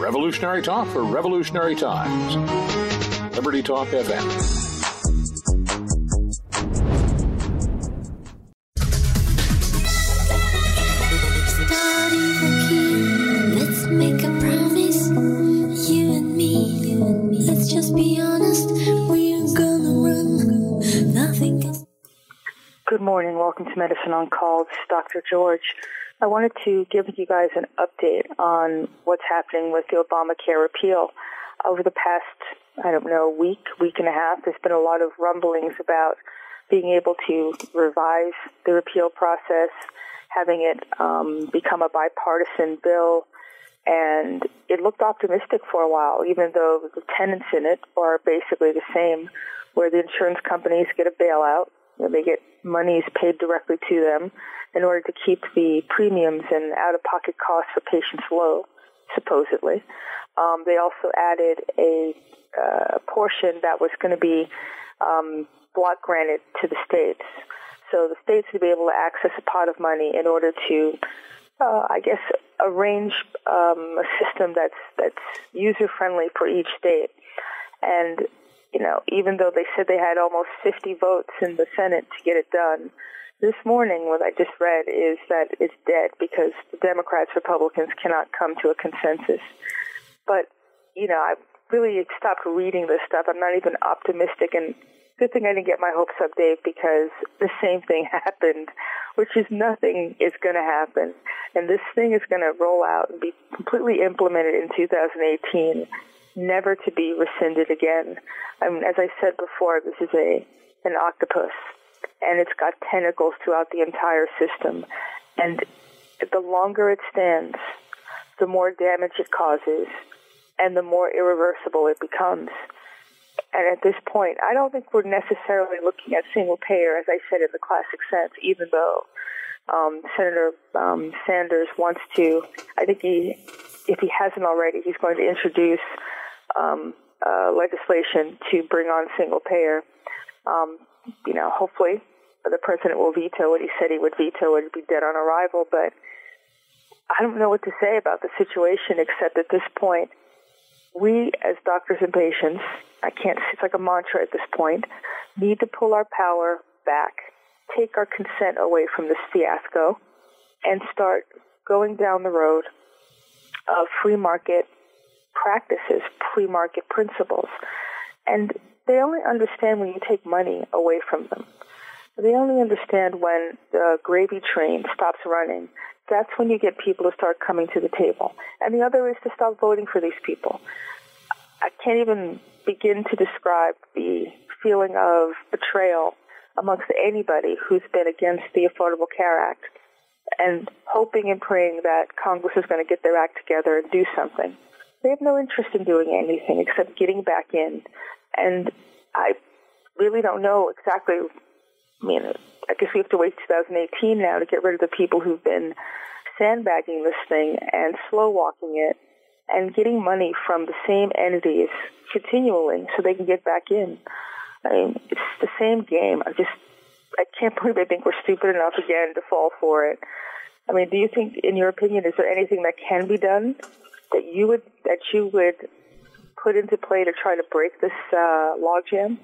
Revolutionary talk for revolutionary times. Liberty Talk FM. Good morning. Welcome to Medicine on Call. This is Dr. George. I wanted to give you guys an update on what's happening with the Obamacare repeal. Over the past, I don't know, week, week and a half, there's been a lot of rumblings about being able to revise the repeal process, having it um, become a bipartisan bill, and it looked optimistic for a while, even though the tenants in it are basically the same, where the insurance companies get a bailout, they get monies paid directly to them in order to keep the premiums and out-of-pocket costs for patients low, supposedly. Um, they also added a uh, portion that was going to be um, block granted to the states. So the states would be able to access a pot of money in order to, uh, I guess, arrange um, a system that's that's user friendly for each state. And you know, even though they said they had almost 50 votes in the Senate to get it done, this morning, what I just read is that it's dead because the Democrats, Republicans cannot come to a consensus. But, you know, I really stopped reading this stuff. I'm not even optimistic. And good thing I didn't get my hopes up, Dave, because the same thing happened, which is nothing is going to happen. And this thing is going to roll out and be completely implemented in 2018, never to be rescinded again. I mean, as I said before, this is a an octopus and it's got tentacles throughout the entire system. And the longer it stands, the more damage it causes, and the more irreversible it becomes. And at this point, I don't think we're necessarily looking at single payer, as I said in the classic sense, even though um, Senator um, Sanders wants to, I think he, if he hasn't already, he's going to introduce um, uh, legislation to bring on single payer. Um, you know, hopefully the president will veto what he said he would veto it would be dead on arrival. But I don't know what to say about the situation except at this point, we as doctors and patients, I can't, see it's like a mantra at this point, need to pull our power back, take our consent away from this fiasco, and start going down the road of free market practices, free market principles. And they only understand when you take money away from them. They only understand when the gravy train stops running. That's when you get people to start coming to the table. And the other is to stop voting for these people. I can't even begin to describe the feeling of betrayal amongst anybody who's been against the Affordable Care Act and hoping and praying that Congress is going to get their act together and do something. They have no interest in doing anything except getting back in. And I really don't know exactly I mean, I guess we have to wait 2018 now to get rid of the people who've been sandbagging this thing and slow walking it and getting money from the same entities continually so they can get back in. I mean, it's the same game. I just, I can't believe they think we're stupid enough again to fall for it. I mean, do you think, in your opinion, is there anything that can be done that you would that you would put into play to try to break this uh, logjam?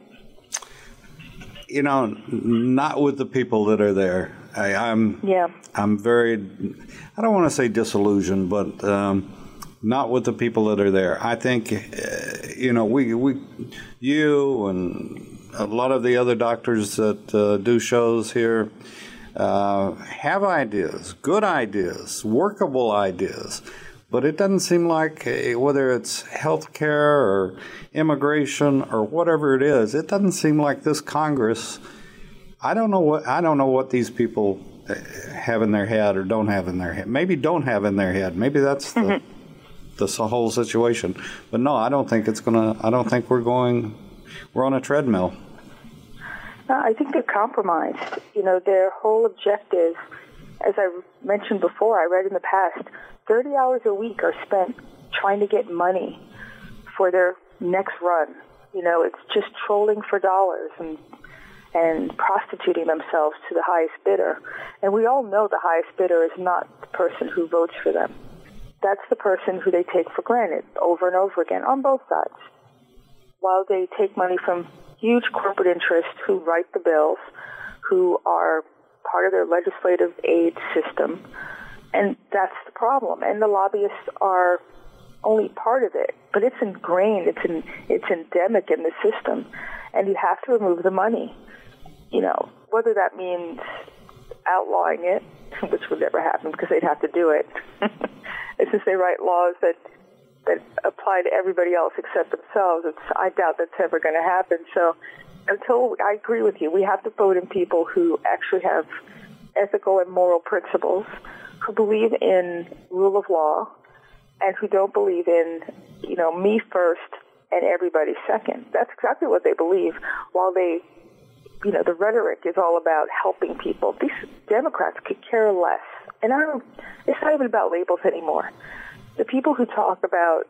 you know, not with the people that are there. I, am yeah. I'm very. I don't want to say disillusioned, but um, not with the people that are there. I think, uh, you know, we we you and a lot of the other doctors that uh, do shows here. Uh, have ideas, good ideas, workable ideas, but it doesn't seem like uh, whether it's healthcare or immigration or whatever it is, it doesn't seem like this Congress. I don't know what I don't know what these people uh, have in their head or don't have in their head. Maybe don't have in their head. Maybe that's the mm-hmm. the whole situation. But no, I don't think it's gonna. I don't think we're going. We're on a treadmill. I think they're compromised. You know, their whole objective, as I mentioned before, I read in the past, 30 hours a week are spent trying to get money for their next run. You know, it's just trolling for dollars and and prostituting themselves to the highest bidder. And we all know the highest bidder is not the person who votes for them. that's the person who they take for granted over and over again on both sides. While they take money from huge corporate interests who write the bills, who are part of their legislative aid system, and that's the problem. And the lobbyists are only part of it, but it's ingrained, it's in, it's endemic in the system, and you have to remove the money. You know, whether that means outlawing it, which would never happen because they'd have to do it. it's just they write laws that that apply to everybody else except themselves. It's, I doubt that's ever going to happen. So until I agree with you, we have to vote in people who actually have ethical and moral principles, who believe in rule of law, and who don't believe in, you know, me first and everybody second. That's exactly what they believe. While they, you know, the rhetoric is all about helping people. These Democrats could care less. And I don't, it's not even about labels anymore. The people who talk about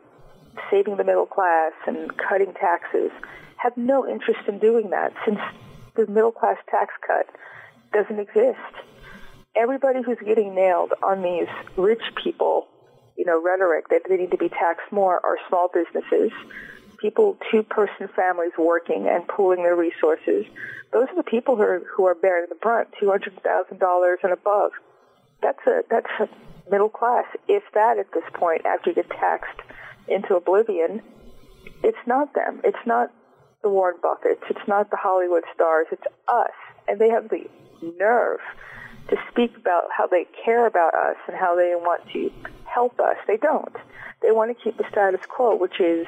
saving the middle class and cutting taxes have no interest in doing that since the middle class tax cut doesn't exist. Everybody who's getting nailed on these rich people, you know, rhetoric that they need to be taxed more are small businesses, people, two person families working and pooling their resources. Those are the people who are, who are bearing the brunt, $200,000 and above. That's a, that's a middle class, if that at this point, after you get taxed into oblivion, it's not them. It's not the Warren Buffetts. It's not the Hollywood stars. It's us. And they have the nerve to speak about how they care about us and how they want to help us. They don't. They want to keep the status quo, which is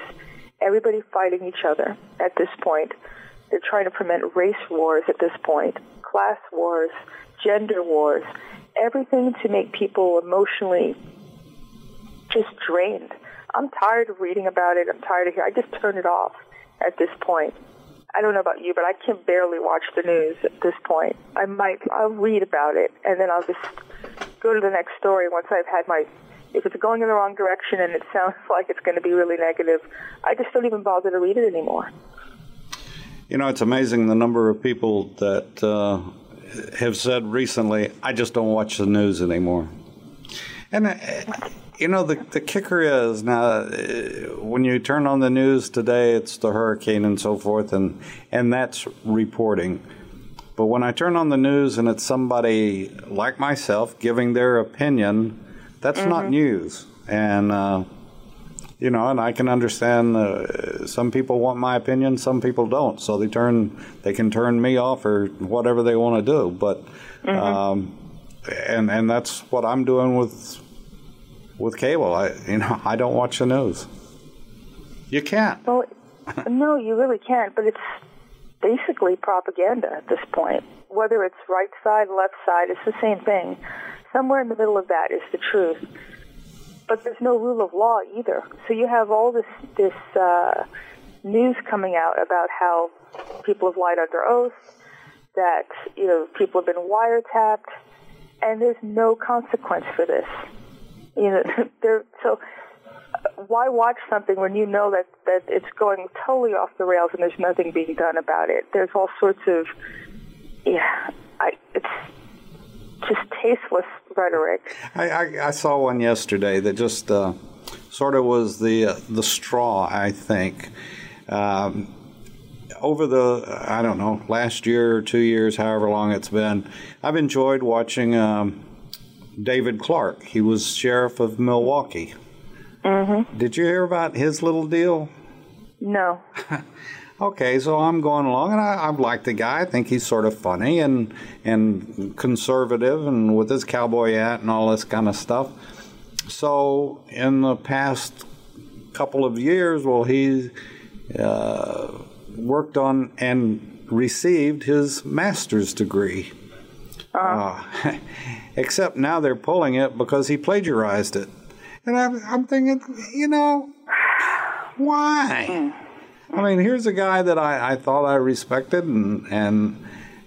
everybody fighting each other at this point. They're trying to prevent race wars at this point, class wars, gender wars, everything to make people emotionally just drained. I'm tired of reading about it. I'm tired of hearing. I just turn it off at this point. I don't know about you, but I can barely watch the news at this point. I might, I'll read about it, and then I'll just go to the next story once I've had my. If it's going in the wrong direction and it sounds like it's going to be really negative, I just don't even bother to read it anymore. You know, it's amazing the number of people that uh, have said recently, I just don't watch the news anymore. And, uh, you know, the, the kicker is now uh, when you turn on the news today, it's the hurricane and so forth, and, and that's reporting. But when I turn on the news and it's somebody like myself giving their opinion, that's mm-hmm. not news. And, uh, you know, and I can understand uh, some people want my opinion, some people don't. So they turn, they can turn me off or whatever they want to do. But, mm-hmm. um, and and that's what I'm doing with with cable. I, you know, I don't watch the news. You can't. Well, no, you really can't. But it's basically propaganda at this point. Whether it's right side, left side, it's the same thing. Somewhere in the middle of that is the truth but there's no rule of law either. So you have all this this uh, news coming out about how people have lied under oath, that you know people have been wiretapped, and there's no consequence for this. You know, there. So why watch something when you know that that it's going totally off the rails and there's nothing being done about it? There's all sorts of yeah. I it's just tasteless rhetoric. I, I, I saw one yesterday that just uh, sort of was the uh, the straw. I think. Um, over the I don't know last year or two years, however long it's been, I've enjoyed watching um, David Clarke. He was sheriff of Milwaukee. Mm-hmm. Did you hear about his little deal? No. Okay, so I'm going along, and I, I like the guy. I think he's sort of funny and and conservative, and with his cowboy hat and all this kind of stuff. So in the past couple of years, well, he uh, worked on and received his master's degree. Uh-huh. Uh, except now they're pulling it because he plagiarized it. And I'm, I'm thinking, you know, why? I mean, here's a guy that I, I thought I respected, and and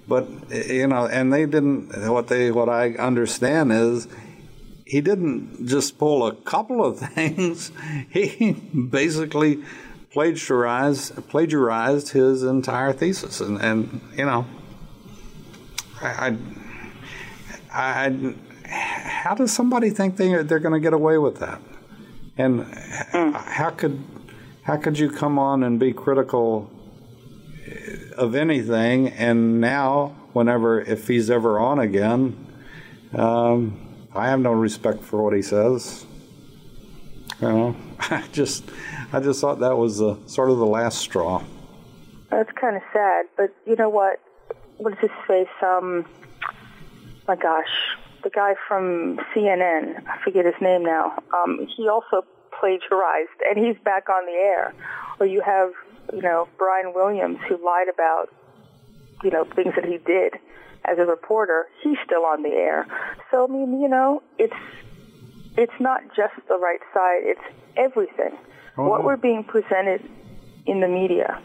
but you know, and they didn't. What they what I understand is he didn't just pull a couple of things. He basically plagiarized plagiarized his entire thesis, and and you know, I. I, I how does somebody think they they're going to get away with that? And mm. how could how could you come on and be critical of anything? And now, whenever if he's ever on again, um, I have no respect for what he says. You know, I just I just thought that was the, sort of the last straw. That's kind of sad, but you know what? What is his face? Um, my gosh, the guy from CNN. I forget his name now. Um, he also plagiarized, and he's back on the air. Or you have, you know, Brian Williams who lied about, you know, things that he did as a reporter. He's still on the air. So I mean, you know, it's it's not just the right side; it's everything. Oh. What we're being presented in the media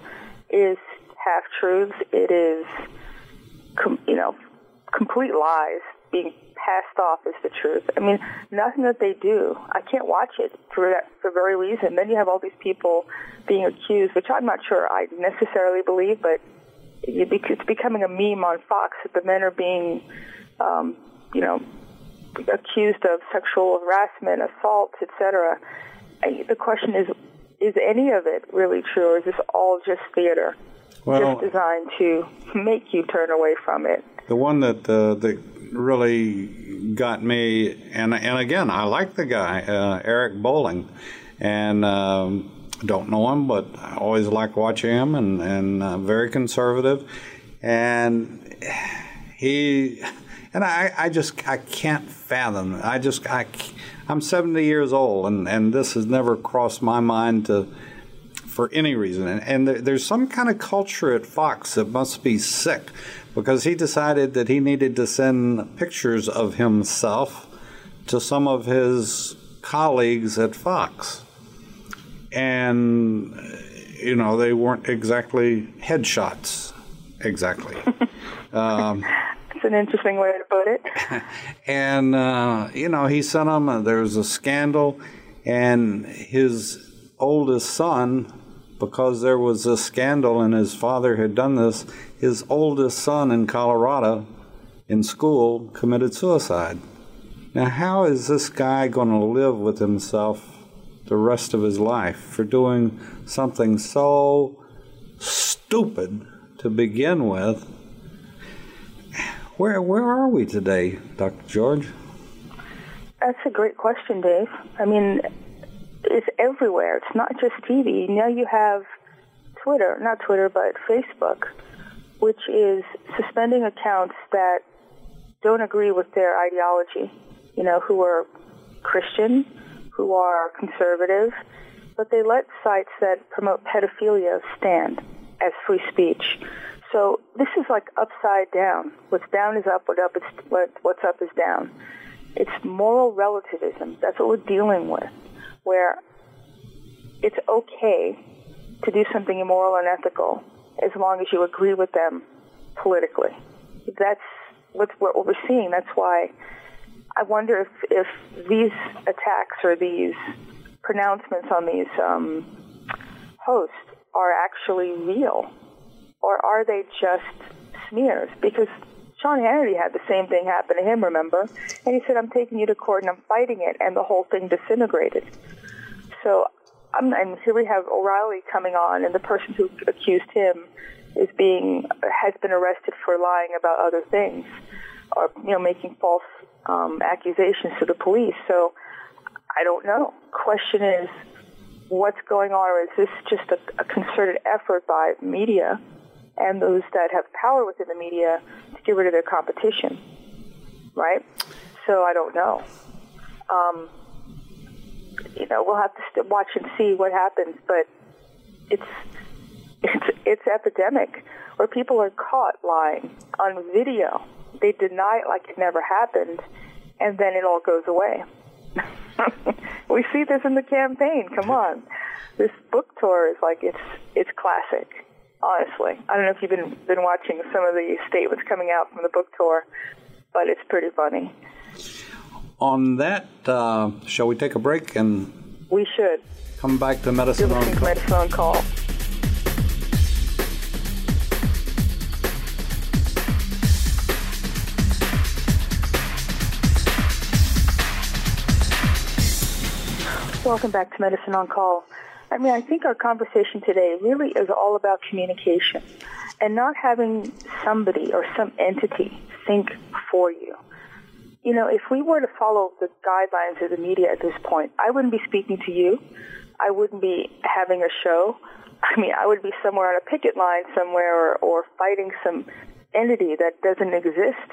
is half truths. It is, com- you know, complete lies being passed off as the truth. I mean, nothing that they do, I can't watch it for that for very reason. Then you have all these people being accused, which I'm not sure I necessarily believe, but it's becoming a meme on Fox that the men are being, um, you know, accused of sexual harassment, assault, etc. The question is, is any of it really true, or is this all just theater, well, just designed to make you turn away from it? The one that uh, that really got me, and and again, I like the guy, uh, Eric Bolling, and. Um, don't know him, but I always like watching him, and and uh, very conservative, and he and I, I just I can't fathom. I just I I'm 70 years old, and and this has never crossed my mind to for any reason. And, and there, there's some kind of culture at Fox that must be sick because he decided that he needed to send pictures of himself to some of his colleagues at Fox. And, you know, they weren't exactly headshots, exactly. um, It's an interesting way to put it. and, uh, you know, he sent them, uh, there was a scandal, and his oldest son because there was a scandal and his father had done this, his oldest son in Colorado in school committed suicide. Now, how is this guy going to live with himself the rest of his life for doing something so stupid to begin with? Where, where are we today, Dr. George? That's a great question, Dave. I mean, is everywhere. It's not just TV. Now you have Twitter, not Twitter, but Facebook, which is suspending accounts that don't agree with their ideology. You know, who are Christian, who are conservative, but they let sites that promote pedophilia stand as free speech. So this is like upside down. What's down is up. What up is what, what's up is down. It's moral relativism. That's what we're dealing with where it's okay to do something immoral and ethical as long as you agree with them politically. That's what we're seeing. That's why I wonder if, if these attacks or these pronouncements on these um, hosts are actually real, or are they just smears? Because Sean Hannity had the same thing happen to him, remember? And he said, I'm taking you to court and I'm fighting it, and the whole thing disintegrated. So, um, and here we have O'Reilly coming on, and the person who accused him is being has been arrested for lying about other things, or you know, making false um, accusations to the police. So, I don't know. Question is, what's going on, or is this just a, a concerted effort by media and those that have power within the media to get rid of their competition? Right. So I don't know. Um, you know, we'll have to watch and see what happens. But it's it's it's epidemic where people are caught lying on video. They deny it like it never happened, and then it all goes away. we see this in the campaign. Come on, this book tour is like it's it's classic. Honestly, I don't know if you've been been watching some of the statements coming out from the book tour, but it's pretty funny on that, uh, shall we take a break and we should come back to medicine on call. Medicine on call. Welcome back to Medicine on Call. I mean, I think our conversation today really is all about communication and not having somebody or some entity think for you. You know, if we were to follow the guidelines of the media at this point, I wouldn't be speaking to you. I wouldn't be having a show. I mean, I would be somewhere on a picket line somewhere or, or fighting some entity that doesn't exist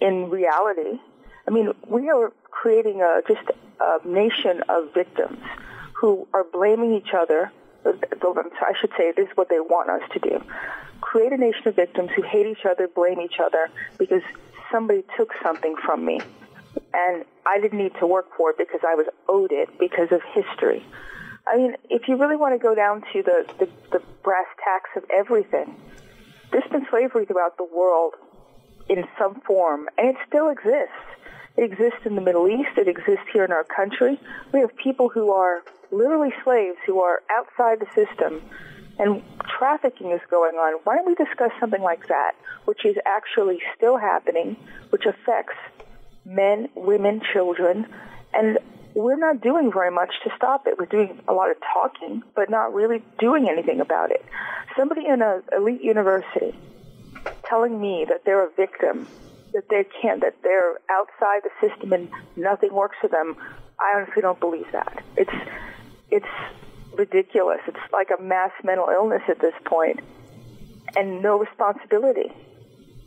in reality. I mean, we are creating a just a nation of victims who are blaming each other. I should say this is what they want us to do. Create a nation of victims who hate each other, blame each other because somebody took something from me. And I didn't need to work for it because I was owed it because of history. I mean, if you really want to go down to the, the, the brass tacks of everything, there's been slavery throughout the world in some form, and it still exists. It exists in the Middle East. It exists here in our country. We have people who are literally slaves who are outside the system and trafficking is going on. Why don't we discuss something like that, which is actually still happening, which affects men, women, children, and we're not doing very much to stop it. We're doing a lot of talking, but not really doing anything about it. Somebody in an elite university telling me that they're a victim, that they can't, that they're outside the system and nothing works for them, I honestly don't believe that. It's, it's ridiculous. It's like a mass mental illness at this point and no responsibility.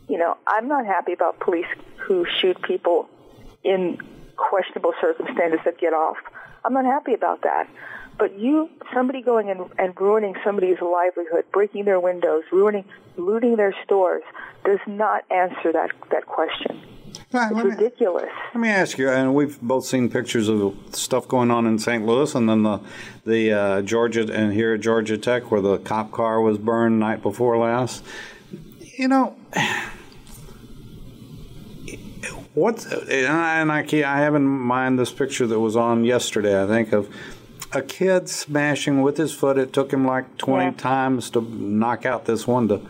You know, I'm not happy about police who shoot people in questionable circumstances that get off. I'm not happy about that. But you, somebody going and, and ruining somebody's livelihood, breaking their windows, ruining, looting their stores, does not answer that, that question. It's let ridiculous. Let me ask you, and we've both seen pictures of stuff going on in St. Louis, and then the the uh, Georgia and here at Georgia Tech, where the cop car was burned night before last. You know, what? And I, I have in mind this picture that was on yesterday. I think of a kid smashing with his foot. It took him like twenty yeah. times to knock out this window.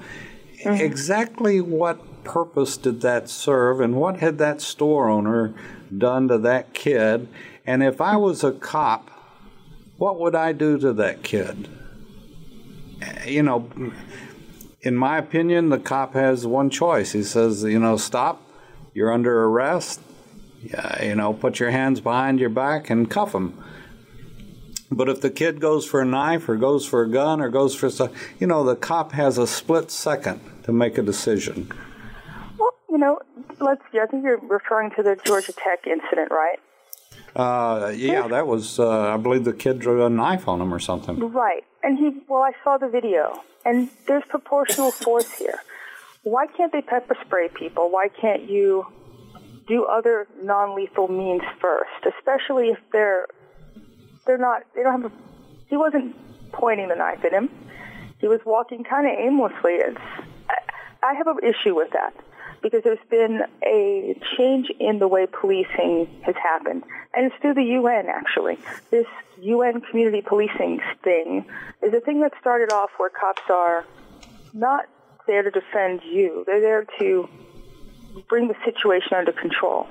Mm-hmm. Exactly what purpose did that serve, and what had that store owner done to that kid? And if I was a cop, what would I do to that kid? You know, in my opinion, the cop has one choice. He says, you know, stop, you're under arrest, you know, put your hands behind your back and cuff him. But if the kid goes for a knife or goes for a gun or goes for stuff, you know, the cop has a split second to make a decision Well, you know, let's. I think you're referring to the Georgia Tech incident, right? Uh, yeah, that was. Uh, I believe the kid drew a knife on him or something. Right, and he. Well, I saw the video, and there's proportional force here. Why can't they pepper spray people? Why can't you do other non-lethal means first, especially if they're they're not. They don't have. A, he wasn't pointing the knife at him. He was walking kind of aimlessly. It's. I, I have an issue with that because there's been a change in the way policing has happened. And it's through the UN, actually. This UN community policing thing is a thing that started off where cops are not there to defend you. They're there to bring the situation under control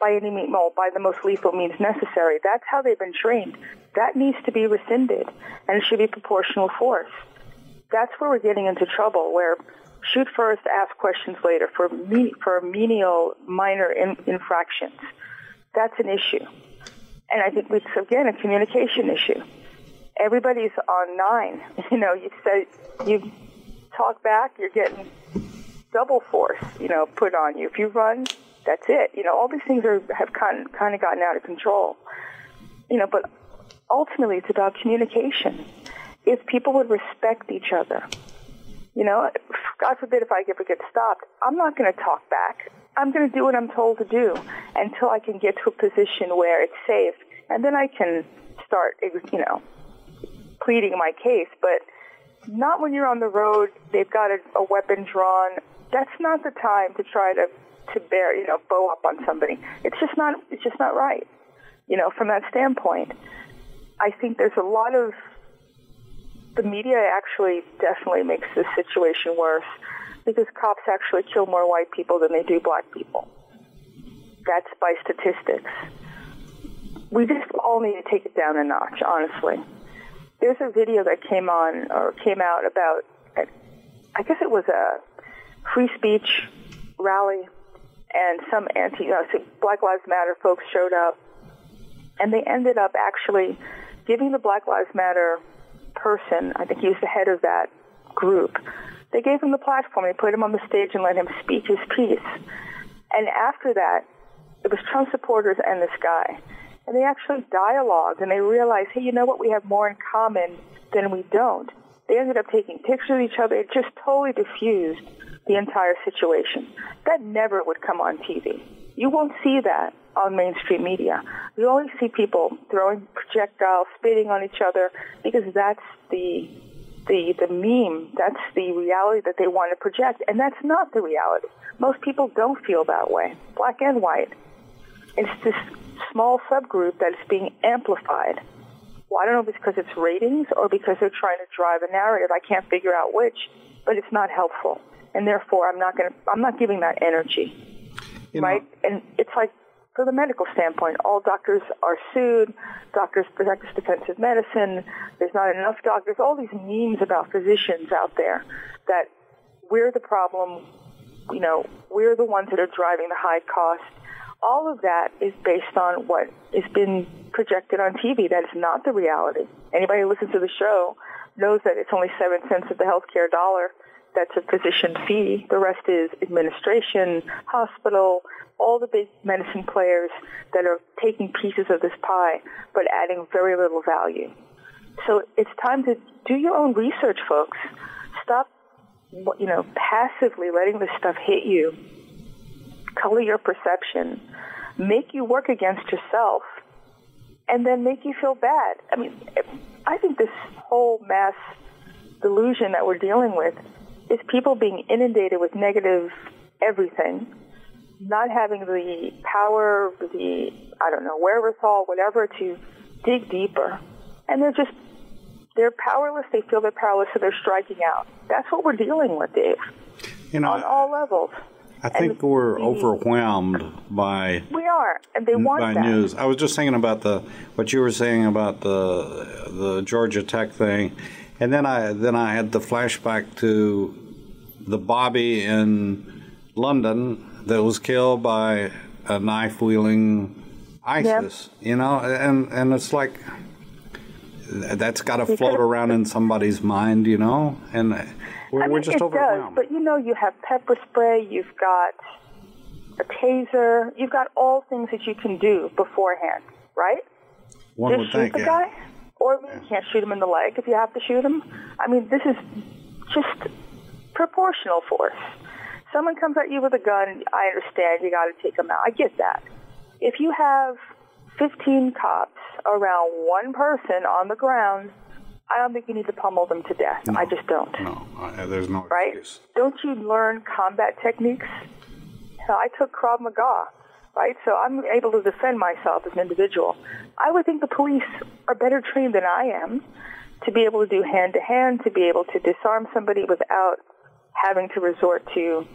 by any means, well, by the most lethal means necessary. That's how they've been trained. That needs to be rescinded, and it should be proportional force. That's where we're getting into trouble, where shoot first, ask questions later for me, for menial, minor in, infractions. That's an issue, and I think it's again a communication issue. Everybody's on nine. You know, you say you talk back, you're getting double force. You know, put on you. If you run, that's it. You know, all these things are have kind kind of gotten out of control. You know, but ultimately, it's about communication. If people would respect each other, you know, God forbid if I ever get stopped, I'm not going to talk back. I'm going to do what I'm told to do until I can get to a position where it's safe, and then I can start, you know, pleading my case. But not when you're on the road. They've got a, a weapon drawn. That's not the time to try to to bear, you know, bow up on somebody. It's just not. It's just not right. You know, from that standpoint, I think there's a lot of the media actually definitely makes this situation worse because cops actually kill more white people than they do black people. That's by statistics. we just all need to take it down a notch, honestly. There's a video that came on or came out about, I guess it was a free speech rally, and some anti, you know, Black Lives Matter folks showed up, and they ended up actually giving the Black Lives Matter person, I think he was the head of that group, they gave him the platform. They put him on the stage and let him speak his piece. And after that, it was Trump supporters and this guy. And they actually dialogued and they realized, hey, you know what? We have more in common than we don't. They ended up taking pictures of each other. It just totally diffused the entire situation. That never would come on TV. You won't see that on mainstream media. You only see people throwing projectiles, spitting on each other, because that's the the the meme. That's the reality that they want to project, and that's not the reality. Most people don't feel that way, black and white. It's this small subgroup that is being amplified. Well, I don't know if it's because it's ratings or because they're trying to drive a narrative. I can't figure out which, but it's not helpful, and therefore I'm not going to. I'm not giving that energy, you right? Know. And it's like from the medical standpoint, all doctors are sued. Doctors practice defensive medicine. There's not enough doctors. All these memes about physicians out there that we're the problem. You know, we're the ones that are driving the high cost all of that is based on what has been projected on TV. That is not the reality. Anybody who listens to the show knows that it's only seven cents of the healthcare dollar. That's a physician fee. The rest is administration, hospital, all the big medicine players that are taking pieces of this pie but adding very little value. So it's time to do your own research, folks. Stop, you know, passively letting this stuff hit you color your perception, make you work against yourself, and then make you feel bad. I mean, I think this whole mass delusion that we're dealing with is people being inundated with negative everything, not having the power, the, I don't know, wherewithal, whatever, to dig deeper. And they're just, they're powerless. They feel they're powerless, so they're striking out. That's what we're dealing with, Dave. You know, on all levels. I think and we're overwhelmed by we are, and they want by that. news. I was just thinking about the what you were saying about the the Georgia Tech thing, and then I then I had the flashback to the Bobby in London that was killed by a knife wielding ISIS. Yep. You know, and and it's like that's got to float around in somebody's mind, you know, and we're, I mean, we're just it overwhelmed. Does, but you know, you have pepper spray, you've got a taser, you've got all things that you can do beforehand, right? One Just would shoot think, the yeah. guy, or you can't shoot him in the leg if you have to shoot him. I mean, this is just proportional force. Someone comes at you with a gun, I understand you got to take them out. I get that. If you have 15 cops around one person on the ground I don't think you need to pummel them to death. No, I just don't. No, I, there's no right? excuse. Don't you learn combat techniques? I took Krav Maga, right? So I'm able to defend myself as an individual. I would think the police are better trained than I am to be able to do hand to hand, to be able to disarm somebody without having to resort to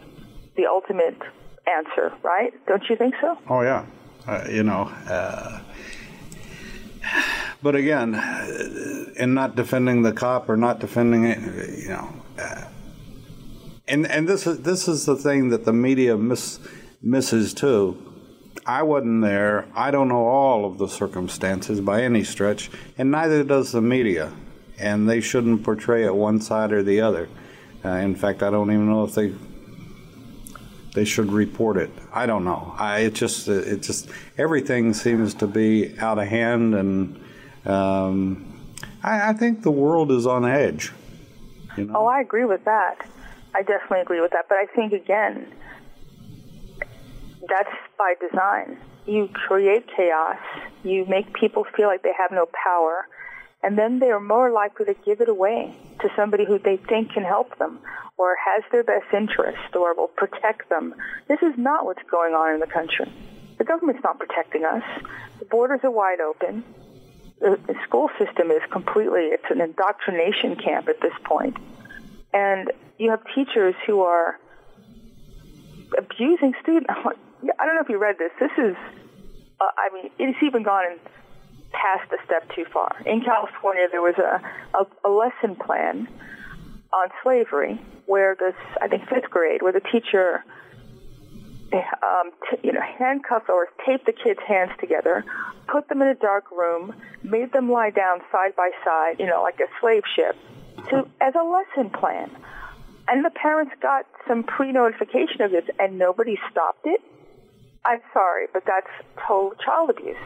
the ultimate answer, right? Don't you think so? Oh yeah, uh, you know. Uh, but again, in not defending the cop or not defending it, you know, uh, and and this is this is the thing that the media miss, misses too. I wasn't there. I don't know all of the circumstances by any stretch, and neither does the media. And they shouldn't portray it one side or the other. Uh, in fact, I don't even know if they they should report it. I don't know. I it just it just everything seems to be out of hand and um, I, I, think the world is on edge. You know? Oh, I agree with that. I definitely agree with that. But I think again, that's by design. You create chaos. You make people feel like they have no power, and then they are more likely to give it away to somebody who they think can help them or has their best interest or will protect them. This is not what's going on in the country. The government's not protecting us. The borders are wide open the, school system is completely, it's an indoctrination camp at this point. And you have teachers who are abusing students. I don't know if you read this. This is, uh, I mean, it's even gone passed a step too far. In California, there was a, a, a lesson plan on slavery where this, I think, fifth grade, where the teacher um, t- you know, handcuffed or taped the kids' hands together, put them in a dark room, made them lie down side by side, you know, like a slave ship, to as a lesson plan. And the parents got some pre-notification of this, and nobody stopped it. I'm sorry, but that's total child abuse.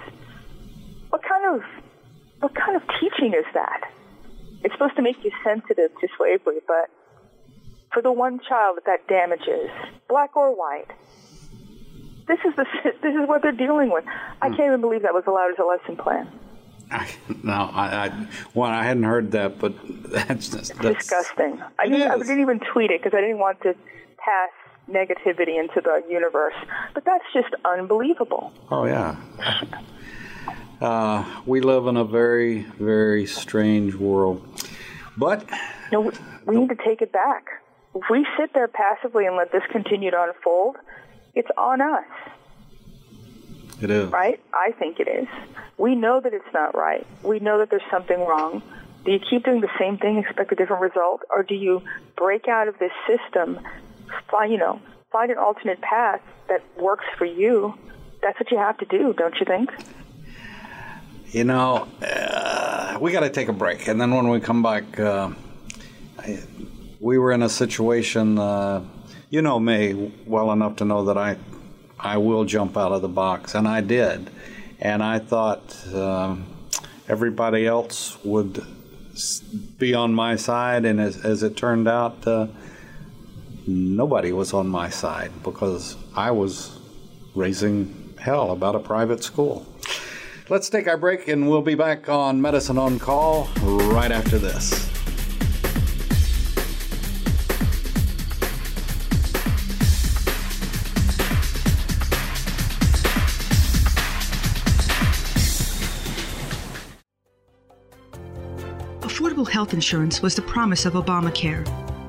What kind of what kind of teaching is that? It's supposed to make you sensitive to slavery, but for the one child that that damages, black or white, this is the this is what they're dealing with. I hmm. can't even believe that was allowed as a lesson plan. I, no, I, I well, I hadn't heard that, but that's, that's disgusting. I didn't, I didn't even tweet it because I didn't want to pass negativity into the universe. But that's just unbelievable. Oh yeah. Uh, we live in a very, very strange world. But no, we need to take it back. If we sit there passively and let this continue to unfold, it's on us. It is. Right? I think it is. We know that it's not right. We know that there's something wrong. Do you keep doing the same thing, expect a different result, or do you break out of this system, find, you know, find an alternate path that works for you? That's what you have to do, don't you think? You know, uh, we got to take a break, and then when we come back, uh, I, we were in a situation. Uh, you know me well enough to know that I, I will jump out of the box, and I did, and I thought um, everybody else would be on my side, and as, as it turned out, uh, nobody was on my side because I was raising hell about a private school. Let's take our break and we'll be back on Medicine on Call right after this. Affordable health insurance was the promise of Obamacare.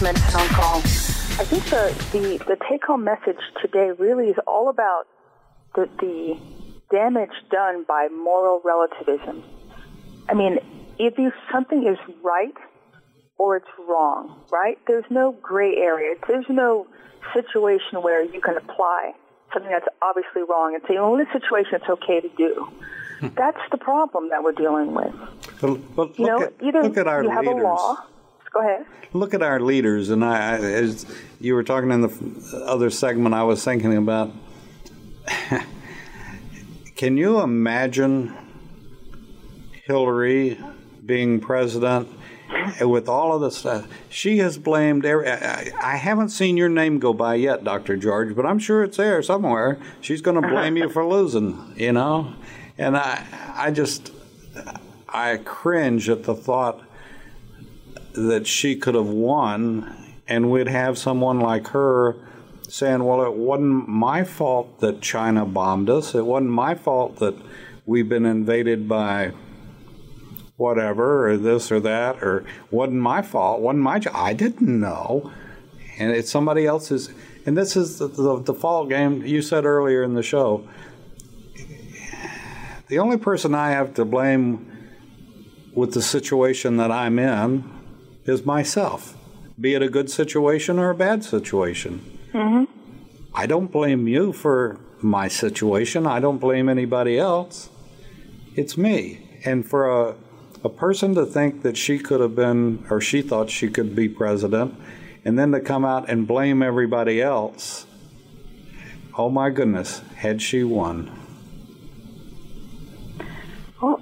Welcome back to Medicine Call. I think the, the, the take home message today really is all about the, the damage done by moral relativism. I mean, if you, something is right or it's wrong, right? There's no gray area. There's no situation where you can apply something that's obviously wrong and say, well, in this situation, it's okay to do. Hmm. That's the problem that we're dealing with. But, but you know, at, either look at our you leaders. have a law Go ahead. Look at our leaders, and I, as you were talking in the other segment, I was thinking about. can you imagine Hillary being president with all of this stuff? She has blamed. Every, I, I haven't seen your name go by yet, Doctor George, but I'm sure it's there somewhere. She's going to blame you for losing, you know, and I, I just, I cringe at the thought that she could have won, and we'd have someone like her saying, Well, it wasn't my fault that China bombed us. It wasn't my fault that we've been invaded by whatever, or this or that, or wasn't my fault, wasn't my job. I didn't know. And it's somebody else's. And this is the, the, the fault game you said earlier in the show. The only person I have to blame with the situation that I'm in is myself, be it a good situation or a bad situation. Mm-hmm. I don't blame you for my situation. I don't blame anybody else. It's me. And for a, a person to think that she could have been, or she thought she could be president, and then to come out and blame everybody else, oh my goodness, had she won. Well,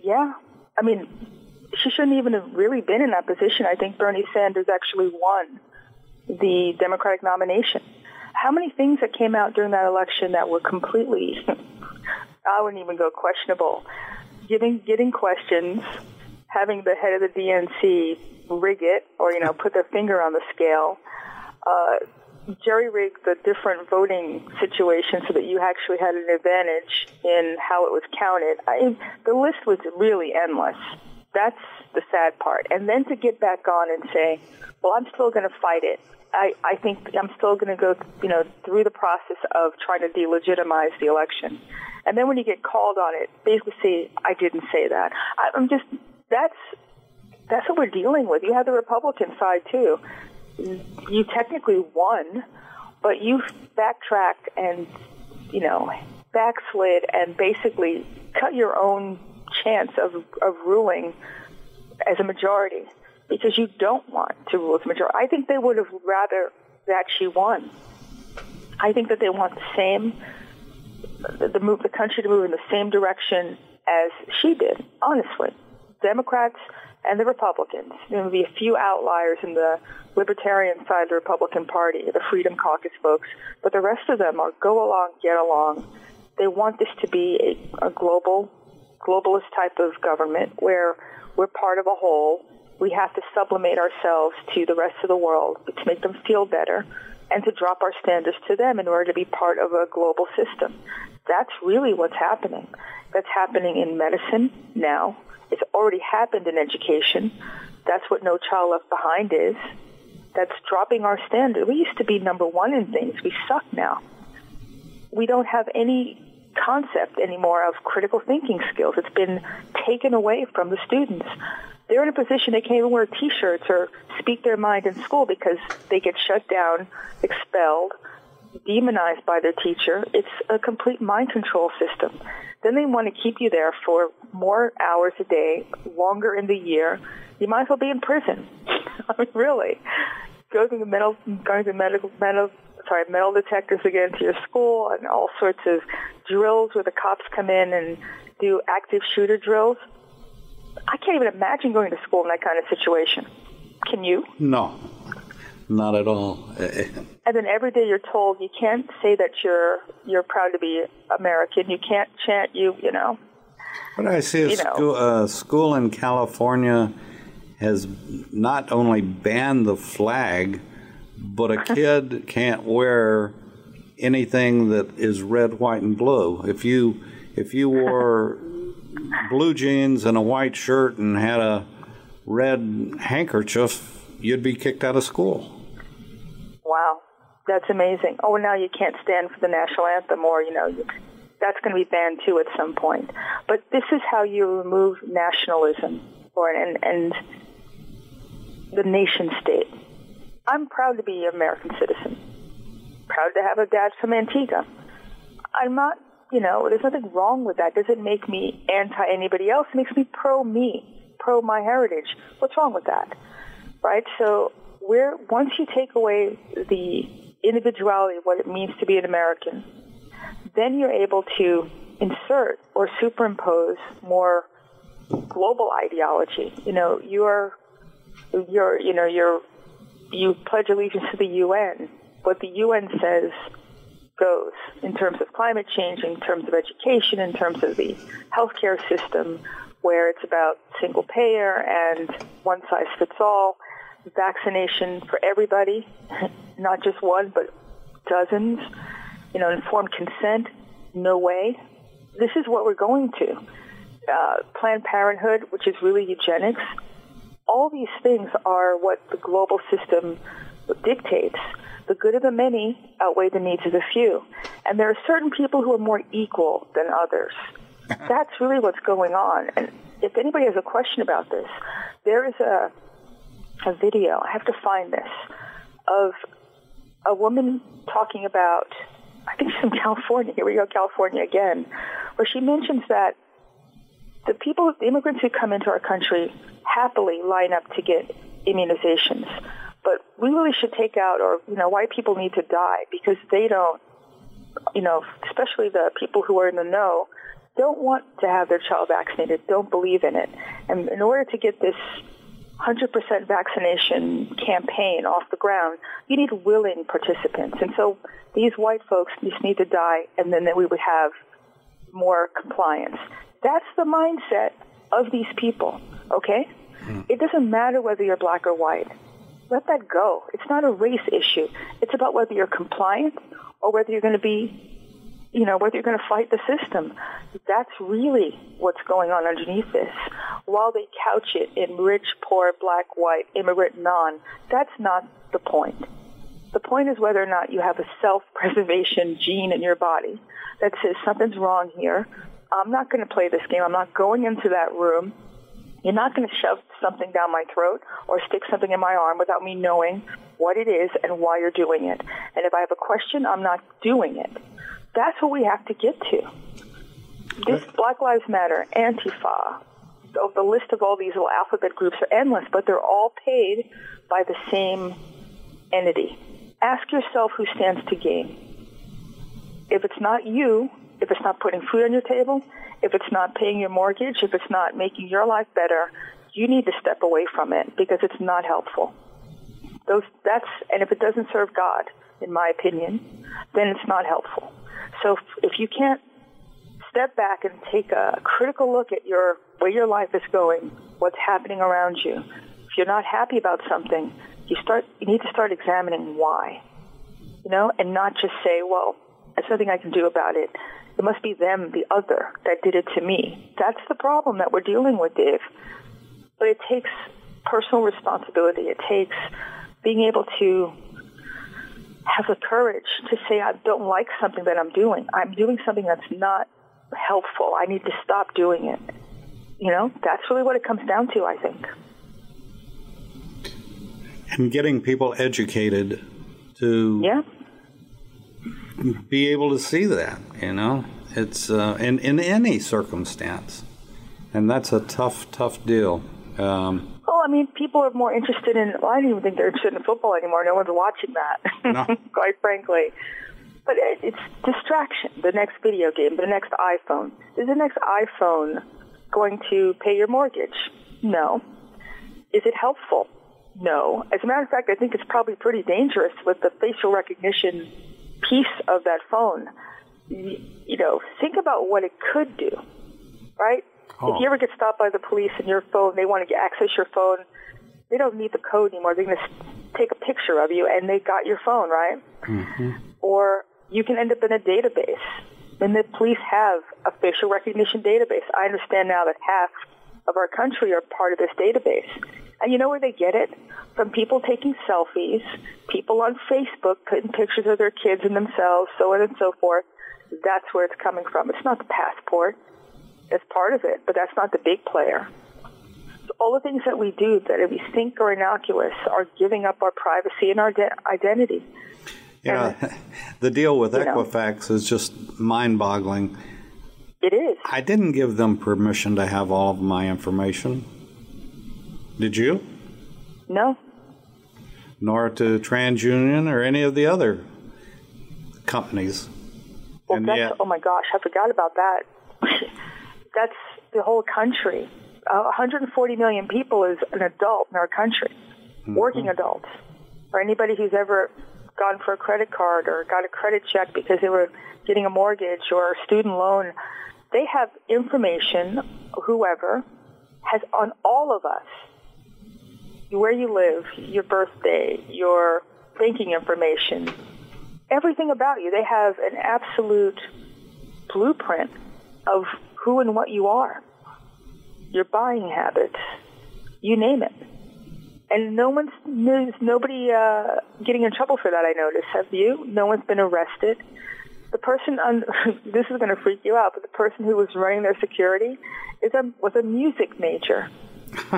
yeah. I mean, she shouldn't even have really been in that position. I think Bernie Sanders actually won the Democratic nomination. How many things that came out during that election that were completely, I wouldn't even go questionable, giving getting questions, having the head of the DNC rig it or you know put their finger on the scale, uh, jerry rig the different voting situations so that you actually had an advantage in how it was counted. I, the list was really endless. That's the sad part. And then to get back on and say, well, I'm still going to fight it. I, I think I'm still going to go, you know, through the process of trying to delegitimize the election. And then when you get called on it, basically say, I didn't say that. I, I'm just, that's, that's what we're dealing with. You have the Republican side too. You technically won, but you backtracked and, you know, backslid and basically cut your own chance of, of ruling as a majority because you don't want to rule as a majority. I think they would have rather that she won. I think that they want the same, the, move, the country to move in the same direction as she did. Honestly, Democrats and the Republicans. There will be a few outliers in the libertarian side of the Republican Party, the Freedom Caucus folks, but the rest of them are go along, get along. They want this to be a, a global, globalist type of government where we're part of a whole. We have to sublimate ourselves to the rest of the world to make them feel better and to drop our standards to them in order to be part of a global system. That's really what's happening. That's happening in medicine now. It's already happened in education. That's what No Child Left Behind is. That's dropping our standard. We used to be number one in things. We suck now. We don't have any concept anymore of critical thinking skills. It's been taken away from the students. They're in a position they can't even wear T-shirts or speak their mind in school because they get shut down, expelled, demonized by their teacher. It's a complete mind control system. Then they want to keep you there for more hours a day, longer in the year. You might as well be in prison. I mean, really. Go to the metal, going to medical, metal, sorry, metal detectors again to your school and all sorts of drills where the cops come in and do active shooter drills. I can't even imagine going to school in that kind of situation. Can you? No, not at all. and then every day you're told you can't say that you're you're proud to be American. You can't chant you you know. But I see know. school, uh, school in California has not only banned the flag, but a kid can't wear anything that is red, white, and blue. If you if you wore blue jeans and a white shirt and had a red handkerchief, you'd be kicked out of school. Wow, that's amazing. Oh, now you can't stand for the national anthem, or you know, that's going to be banned too at some point. But this is how you remove nationalism, or and and the nation state. I'm proud to be an American citizen. Proud to have a dad from Antigua. I'm not, you know, there's nothing wrong with that. Does it make me anti anybody else. It makes me pro me, pro my heritage. What's wrong with that? Right? So we're once you take away the individuality of what it means to be an American, then you're able to insert or superimpose more global ideology. You know, you're you're you know you're you pledge allegiance to the UN. What the UN says goes in terms of climate change, in terms of education, in terms of the healthcare system, where it's about single payer and one size fits all, vaccination for everybody, not just one, but dozens, you know, informed consent, no way. This is what we're going to. Uh, Planned Parenthood, which is really eugenics, all these things are what the global system dictates. The good of the many outweigh the needs of the few. And there are certain people who are more equal than others. That's really what's going on. And if anybody has a question about this, there is a, a video, I have to find this, of a woman talking about, I think she's from California. Here we go, California again, where she mentions that the people, the immigrants who come into our country happily line up to get immunizations. But we really should take out, or, you know, white people need to die because they don't, you know, especially the people who are in the know, don't want to have their child vaccinated, don't believe in it. And in order to get this 100% vaccination campaign off the ground, you need willing participants. And so these white folks just need to die, and then we would have more compliance. That's the mindset of these people, okay? Mm. It doesn't matter whether you're black or white. Let that go. It's not a race issue. It's about whether you're compliant or whether you're going to be you know, whether you're going to fight the system. That's really what's going on underneath this. While they couch it in rich, poor, black, white, immigrant, non, that's not the point. The point is whether or not you have a self-preservation gene in your body that says something's wrong here. I'm not going to play this game. I'm not going into that room. You're not going to shove something down my throat or stick something in my arm without me knowing what it is and why you're doing it. And if I have a question, I'm not doing it. That's what we have to get to. This Black Lives Matter, Antifa, the, the list of all these little alphabet groups are endless, but they're all paid by the same entity. Ask yourself who stands to gain. If it's not you, if it's not putting food on your table, if it's not paying your mortgage, if it's not making your life better, you need to step away from it because it's not helpful. Those, that's, and if it doesn't serve God, in my opinion, then it's not helpful. So if, if you can't step back and take a critical look at your where your life is going, what's happening around you, if you're not happy about something, you start you need to start examining why. You know, and not just say, well, there's nothing I can do about it. It must be them, the other, that did it to me. That's the problem that we're dealing with, Dave. But it takes personal responsibility. It takes being able to have the courage to say, I don't like something that I'm doing. I'm doing something that's not helpful. I need to stop doing it. You know, that's really what it comes down to, I think. And getting people educated to yeah. Be able to see that, you know, it's uh, in, in any circumstance. And that's a tough, tough deal. Um, well, I mean, people are more interested in. Well, I don't even think they're interested in football anymore. No one's watching that, no. quite frankly. But it, it's distraction. The next video game, the next iPhone. Is the next iPhone going to pay your mortgage? No. Is it helpful? No. As a matter of fact, I think it's probably pretty dangerous with the facial recognition piece of that phone. You know, think about what it could do, right? Oh. If you ever get stopped by the police and your phone, they want to access your phone, they don't need the code anymore. They're going to take a picture of you and they got your phone, right? Mm-hmm. Or you can end up in a database. And the police have a facial recognition database. I understand now that half of our country are part of this database. And you know where they get it? From people taking selfies, people on Facebook putting pictures of their kids and themselves, so on and so forth. That's where it's coming from. It's not the passport It's part of it, but that's not the big player. So all the things that we do that we think are innocuous are giving up our privacy and our de- identity. Yeah, know, the deal with Equifax know, is just mind boggling. It is. I didn't give them permission to have all of my information. Did you? No. Nor to TransUnion or any of the other companies. Well, that's, yet, oh my gosh, I forgot about that. that's the whole country. Uh, 140 million people is an adult in our country, mm-hmm. working adults, or anybody who's ever gone for a credit card or got a credit check because they were getting a mortgage or a student loan. They have information, whoever, has on all of us. Where you live, your birthday, your banking information, everything about you. They have an absolute blueprint of who and what you are, your buying habits, you name it. And no one's, there's nobody uh, getting in trouble for that, I notice. Have you? No one's been arrested. The person, on, this is going to freak you out, but the person who was running their security is a, was a music major.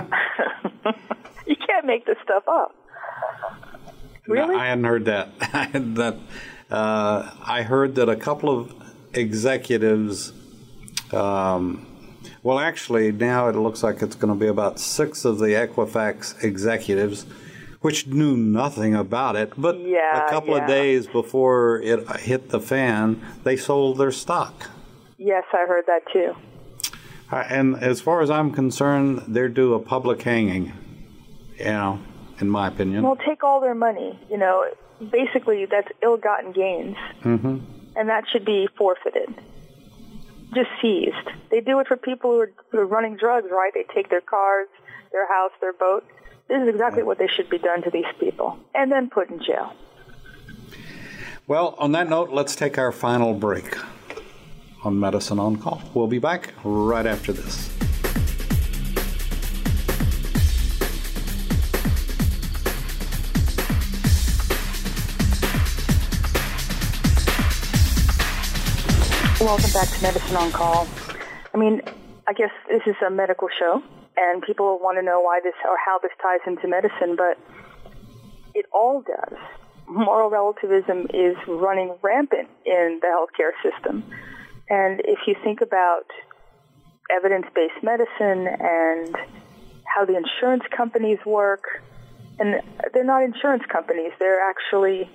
you can't make this stuff up. Really? I hadn't heard that. I had that. Uh, I heard that a couple of executives. Um, well, actually, now it looks like it's going to be about six of the Equifax executives, which knew nothing about it. But Yeah, a couple yeah. of days before it hit the fan, they sold their stock. Yes, I heard that too. Uh, And as far as I'm concerned, they're due a public hanging. You know, in my opinion. Well, take all their money. You know, basically that's ill-gotten gains, mm-hmm. and that should be forfeited, just seized. They do it for people who are, who are running drugs, right? They take their cars, their house, their boat. This is exactly what they should be done to these people, and then put in jail. Well, on that note, let's take our final break on Medicine on Call. We'll be back right after this. Welcome back to Medicine on Call. I mean, I guess this is a medical show, and people want to know why this or how this ties into medicine, but it all does. Moral relativism is running rampant in the healthcare system. And if you think about evidence based medicine and how the insurance companies work, and they're not insurance companies, they're actually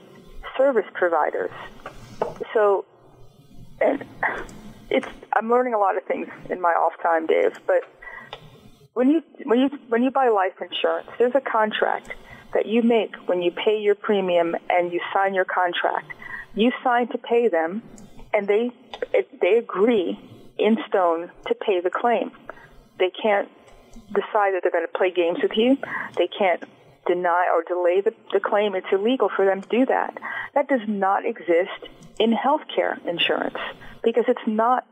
service providers. So and it's I'm learning a lot of things in my off time, Dave. But when you when you when you buy life insurance, there's a contract that you make when you pay your premium and you sign your contract. You sign to pay them, and they they agree in stone to pay the claim. They can't decide that they're going to play games with you. They can't deny or delay the, the claim. It's illegal for them to do that. That does not exist in healthcare insurance because it's not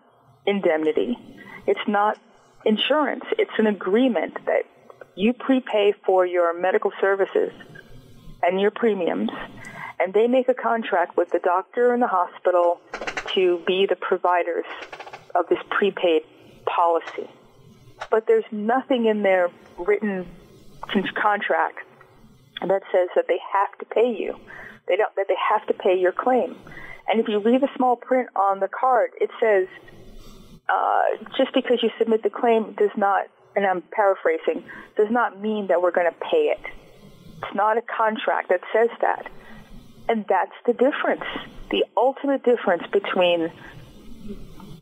indemnity. It's not insurance. It's an agreement that you prepay for your medical services and your premiums, and they make a contract with the doctor and the hospital to be the providers of this prepaid policy. But there's nothing in their written con- contract that says that they have to pay you. They don't that they have to pay your claim. And if you read the small print on the card, it says uh, just because you submit the claim does not, and I'm paraphrasing, does not mean that we're going to pay it. It's not a contract that says that. And that's the difference. The ultimate difference between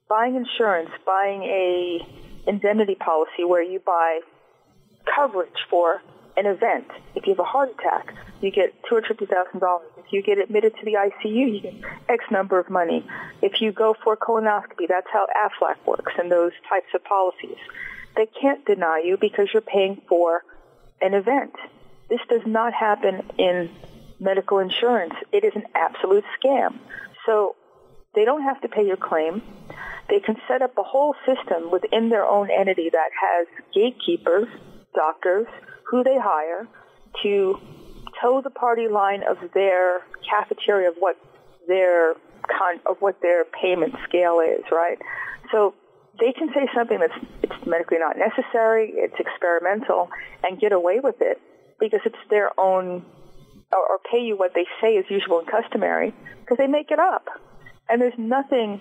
buying insurance, buying a indemnity policy where you buy coverage for an event. If you have a heart attack, you get two hundred fifty thousand dollars. If you get admitted to the ICU, you get X number of money. If you go for a colonoscopy, that's how AFLAC works and those types of policies. They can't deny you because you're paying for an event. This does not happen in medical insurance. It is an absolute scam. So they don't have to pay your claim. They can set up a whole system within their own entity that has gatekeepers, doctors, who they hire to toe the party line of their cafeteria of what their con- of what their payment scale is, right? So they can say something that's it's medically not necessary, it's experimental, and get away with it because it's their own, or, or pay you what they say is usual and customary because they make it up, and there's nothing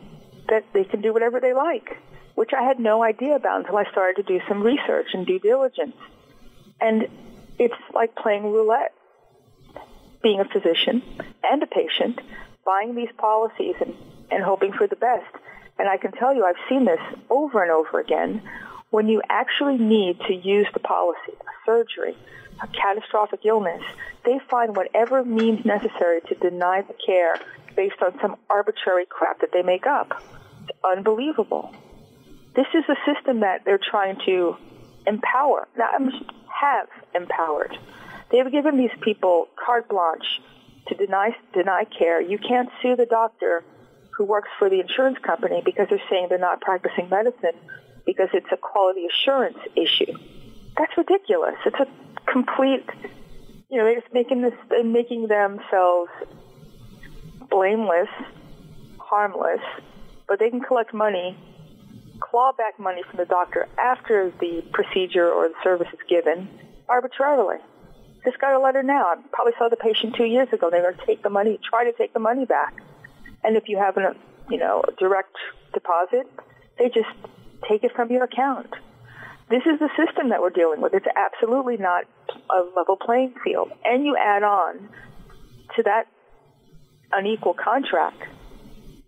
that they can do whatever they like, which I had no idea about until I started to do some research and due diligence. And it's like playing roulette, being a physician and a patient, buying these policies and, and hoping for the best. And I can tell you, I've seen this over and over again. When you actually need to use the policy, a surgery, a catastrophic illness, they find whatever means necessary to deny the care based on some arbitrary crap that they make up. It's unbelievable. This is a system that they're trying to empower. Now, I'm have empowered. They've given these people carte blanche to deny deny care. You can't sue the doctor who works for the insurance company because they're saying they're not practicing medicine because it's a quality assurance issue. That's ridiculous. It's a complete, you know, they're just making this, they're making themselves blameless, harmless, but they can collect money claw back money from the doctor after the procedure or the service is given arbitrarily. Just got a letter now. I probably saw the patient two years ago. They're going to take the money, try to take the money back. And if you have a, you know, a direct deposit, they just take it from your account. This is the system that we're dealing with. It's absolutely not a level playing field. And you add on to that unequal contract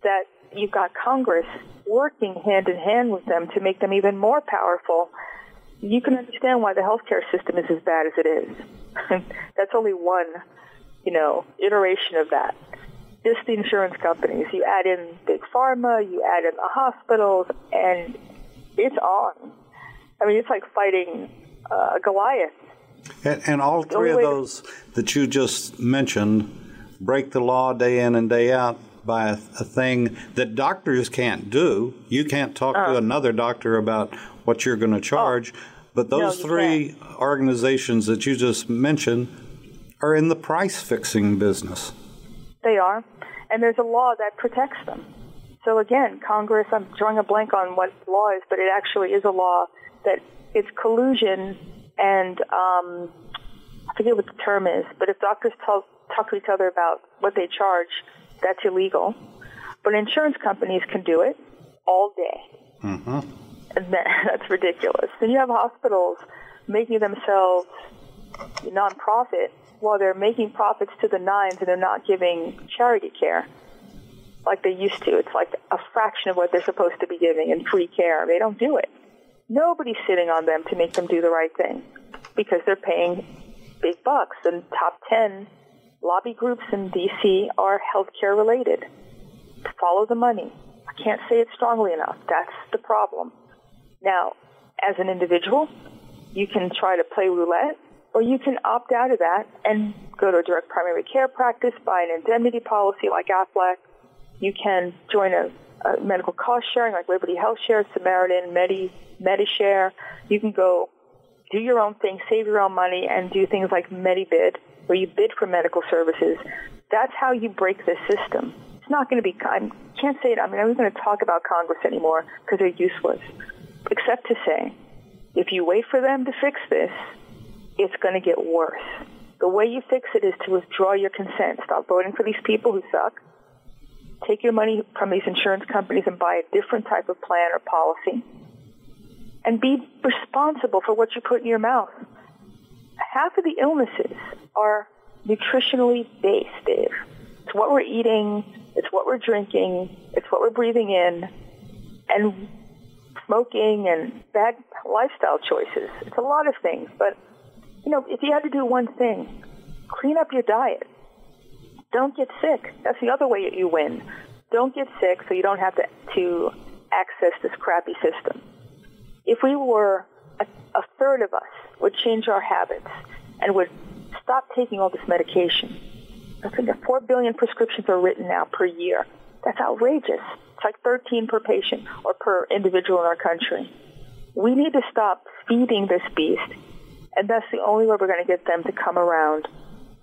that you've got Congress working hand in hand with them to make them even more powerful. You can understand why the healthcare system is as bad as it is. That's only one, you know, iteration of that. Just the insurance companies. You add in big pharma, you add in the hospitals, and it's on. I mean, it's like fighting uh, Goliath. And, and all three of those that you just mentioned break the law day in and day out by a, a thing that doctors can't do. You can't talk uh, to another doctor about what you're going to charge. Oh, but those no, three can't. organizations that you just mentioned are in the price fixing business. They are. And there's a law that protects them. So again, Congress, I'm drawing a blank on what law is, but it actually is a law that it's collusion and um, I forget what the term is, but if doctors talk, talk to each other about what they charge, that's illegal. But insurance companies can do it all day. Mm-hmm. And that, that's ridiculous. And you have hospitals making themselves nonprofit while they're making profits to the nines and they're not giving charity care like they used to. It's like a fraction of what they're supposed to be giving in free care. They don't do it. Nobody's sitting on them to make them do the right thing because they're paying big bucks. And top 10 lobby groups in D.C. are healthcare related. Follow the money. I can't say it strongly enough. That's the problem. Now, as an individual, you can try to play roulette, or you can opt out of that and go to a direct primary care practice, buy an indemnity policy like Aflac. You can join a, a medical cost sharing like Liberty Health Share, Samaritan, Medi, MediShare. You can go do your own thing, save your own money, and do things like MediBid, where you bid for medical services. That's how you break this system. It's not going to be, I can't say it, I mean, I'm not going to talk about Congress anymore because they're useless, except to say, if you wait for them to fix this, it's going to get worse. The way you fix it is to withdraw your consent. Stop voting for these people who suck. Take your money from these insurance companies and buy a different type of plan or policy. And be responsible for what you put in your mouth half of the illnesses are nutritionally based, Dave. It's what we're eating, it's what we're drinking, it's what we're breathing in, and smoking and bad lifestyle choices. It's a lot of things, but you know, if you had to do one thing, clean up your diet. Don't get sick. That's the other way that you win. Don't get sick so you don't have to, to access this crappy system. If we were a, a third of us would change our habits and would stop taking all this medication. I think that 4 billion prescriptions are written now per year. That's outrageous. It's like 13 per patient or per individual in our country. We need to stop feeding this beast, and that's the only way we're going to get them to come around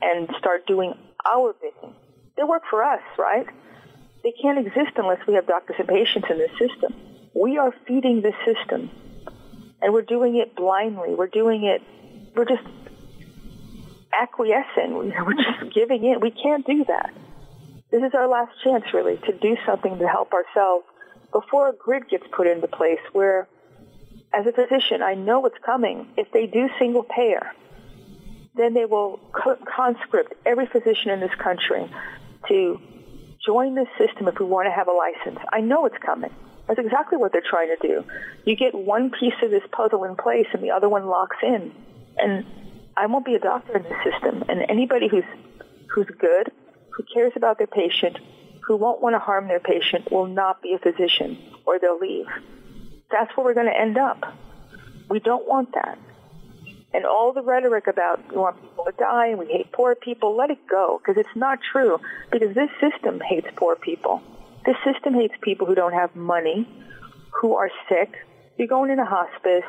and start doing our bidding. They work for us, right? They can't exist unless we have doctors and patients in this system. We are feeding the system and we're doing it blindly. We're doing it, we're just acquiescing. We're just giving in. We can't do that. This is our last chance, really, to do something to help ourselves before a grid gets put into place where, as a physician, I know what's coming. If they do single payer, then they will conscript every physician in this country to join this system if we want to have a license. I know it's coming. That's exactly what they're trying to do. You get one piece of this puzzle in place and the other one locks in. And I won't be a doctor in this system. And anybody who's who's good, who cares about their patient, who won't want to harm their patient will not be a physician or they'll leave. That's where we're going to end up. We don't want that. And all the rhetoric about we want people to die and we hate poor people, let it go because it's not true because this system hates poor people. This system hates people who don't have money, who are sick. You're going into hospice.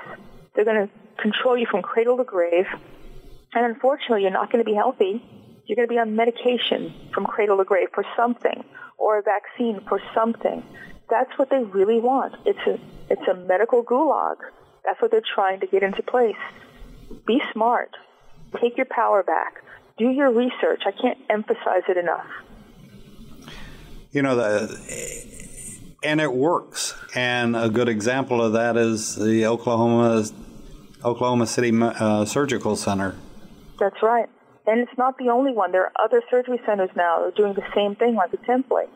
They're going to control you from cradle to grave. And unfortunately, you're not going to be healthy. You're going to be on medication from cradle to grave for something or a vaccine for something. That's what they really want. It's a, it's a medical gulag. That's what they're trying to get into place. Be smart. Take your power back. Do your research. I can't emphasize it enough. You know, the, and it works. And a good example of that is the Oklahoma Oklahoma City uh, Surgical Center. That's right. And it's not the only one. There are other surgery centers now that are doing the same thing like a template.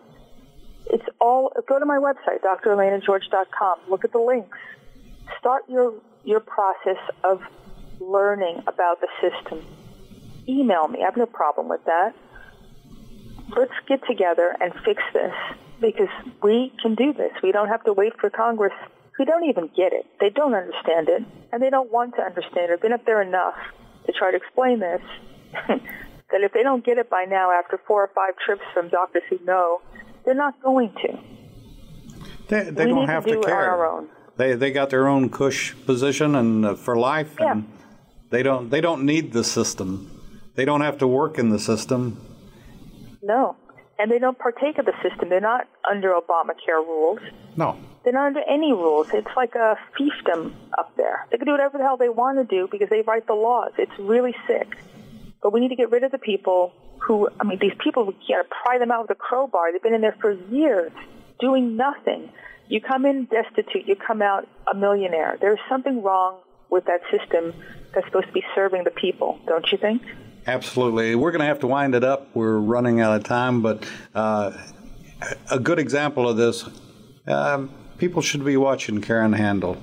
It's all, go to my website, drelainageorge.com. Look at the links. Start your, your process of learning about the system. Email me. I have no problem with that. Let's get together and fix this because we can do this. We don't have to wait for Congress who don't even get it. They don't understand it, and they don't want to understand it. I've been up there enough to try to explain this that if they don't get it by now after four or five trips from doctors who know, they're not going to. They, they don't have to, to care. They they got their own cush position and uh, for life, yeah. and they don't they don't need the system. They don't have to work in the system. No, and they don't partake of the system. They're not under Obamacare rules. No. They're not under any rules. It's like a fiefdom up there. They can do whatever the hell they want to do because they write the laws. It's really sick. But we need to get rid of the people who, I mean, these people, we got to pry them out with a crowbar. They've been in there for years doing nothing. You come in destitute, you come out a millionaire. There's something wrong with that system that's supposed to be serving the people, don't you think? Absolutely. We're going to have to wind it up. We're running out of time, but uh, a good example of this um, people should be watching Karen Handel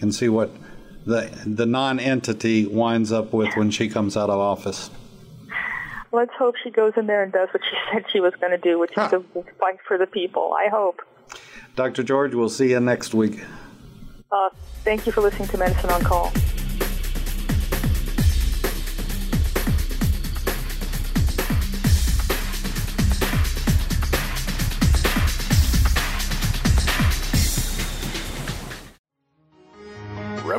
and see what the the non-entity winds up with when she comes out of office. Let's hope she goes in there and does what she said she was going to do, which huh. is to fight for the people. I hope. Dr. George, we'll see you next week. Uh, thank you for listening to Medicine on Call.